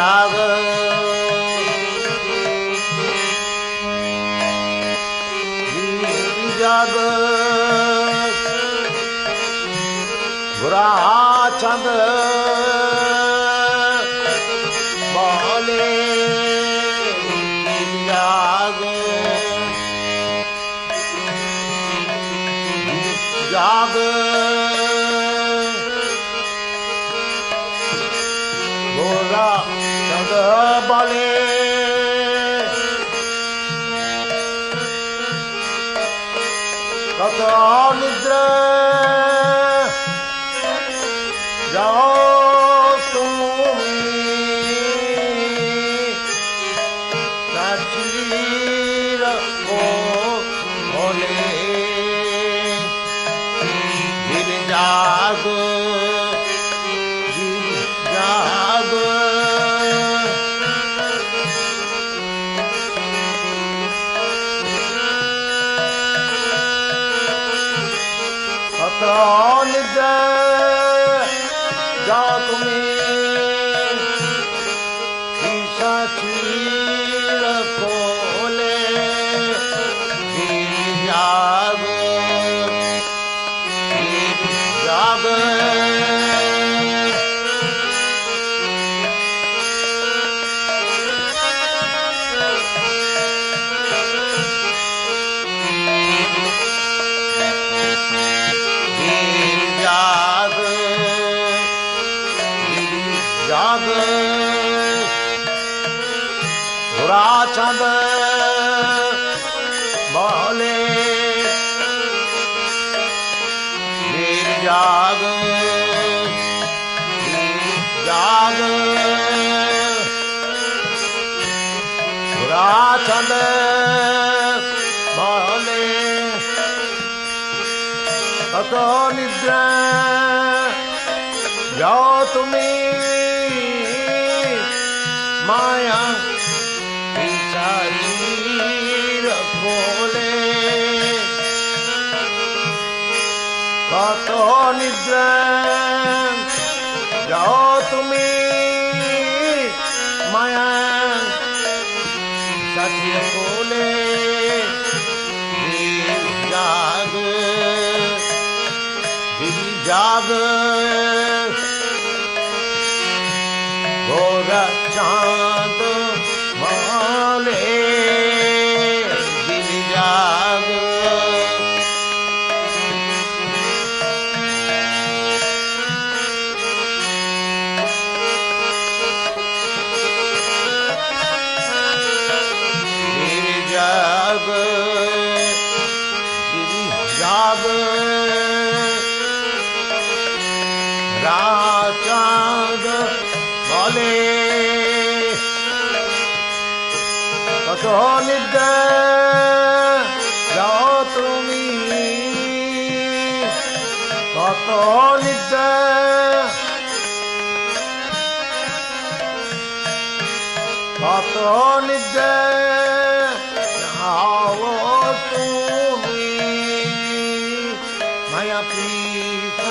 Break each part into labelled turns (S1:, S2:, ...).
S1: yağı Yağı Vura çandır जाग Oh. स्थान जय जा तुम्ही जाग जाग बुरा चंद बोले वीर जाग वीर जाग। बुरा चंद बोले ततो निद्रा, जाओ तुम्हें, माया निद्रा। जाओ तुम्हें माया। सत्य बोले जाग। जाग। भोरा चाँद কত নিদ্রা যাও তুমি কত নিদ্রা কত নিদ্রা যাও তুমি। মায়া পিতা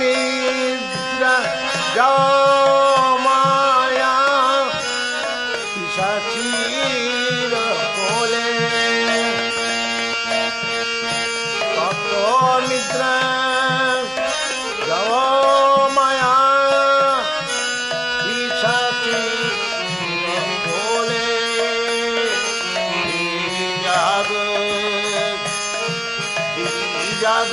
S1: নিদ্রা যাও মায়া পিসাচির কোলে। কত নিদ্রা যাও মায়া পিসাচির কোলে। জাগ জাগ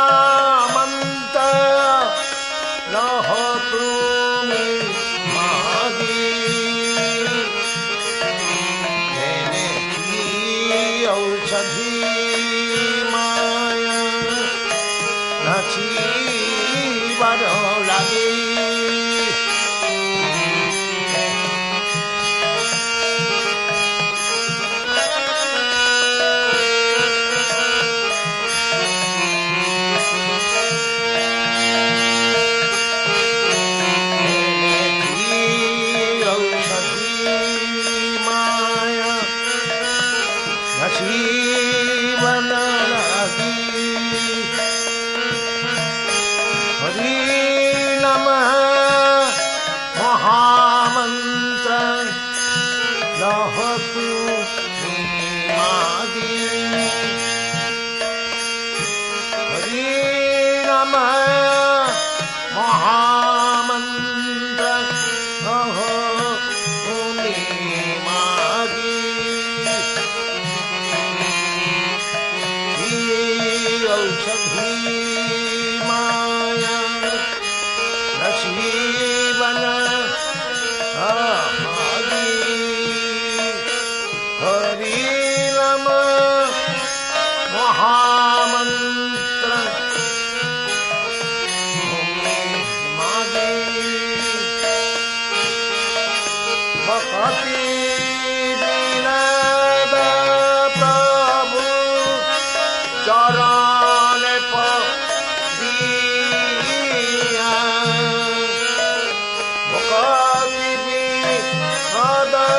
S1: Father.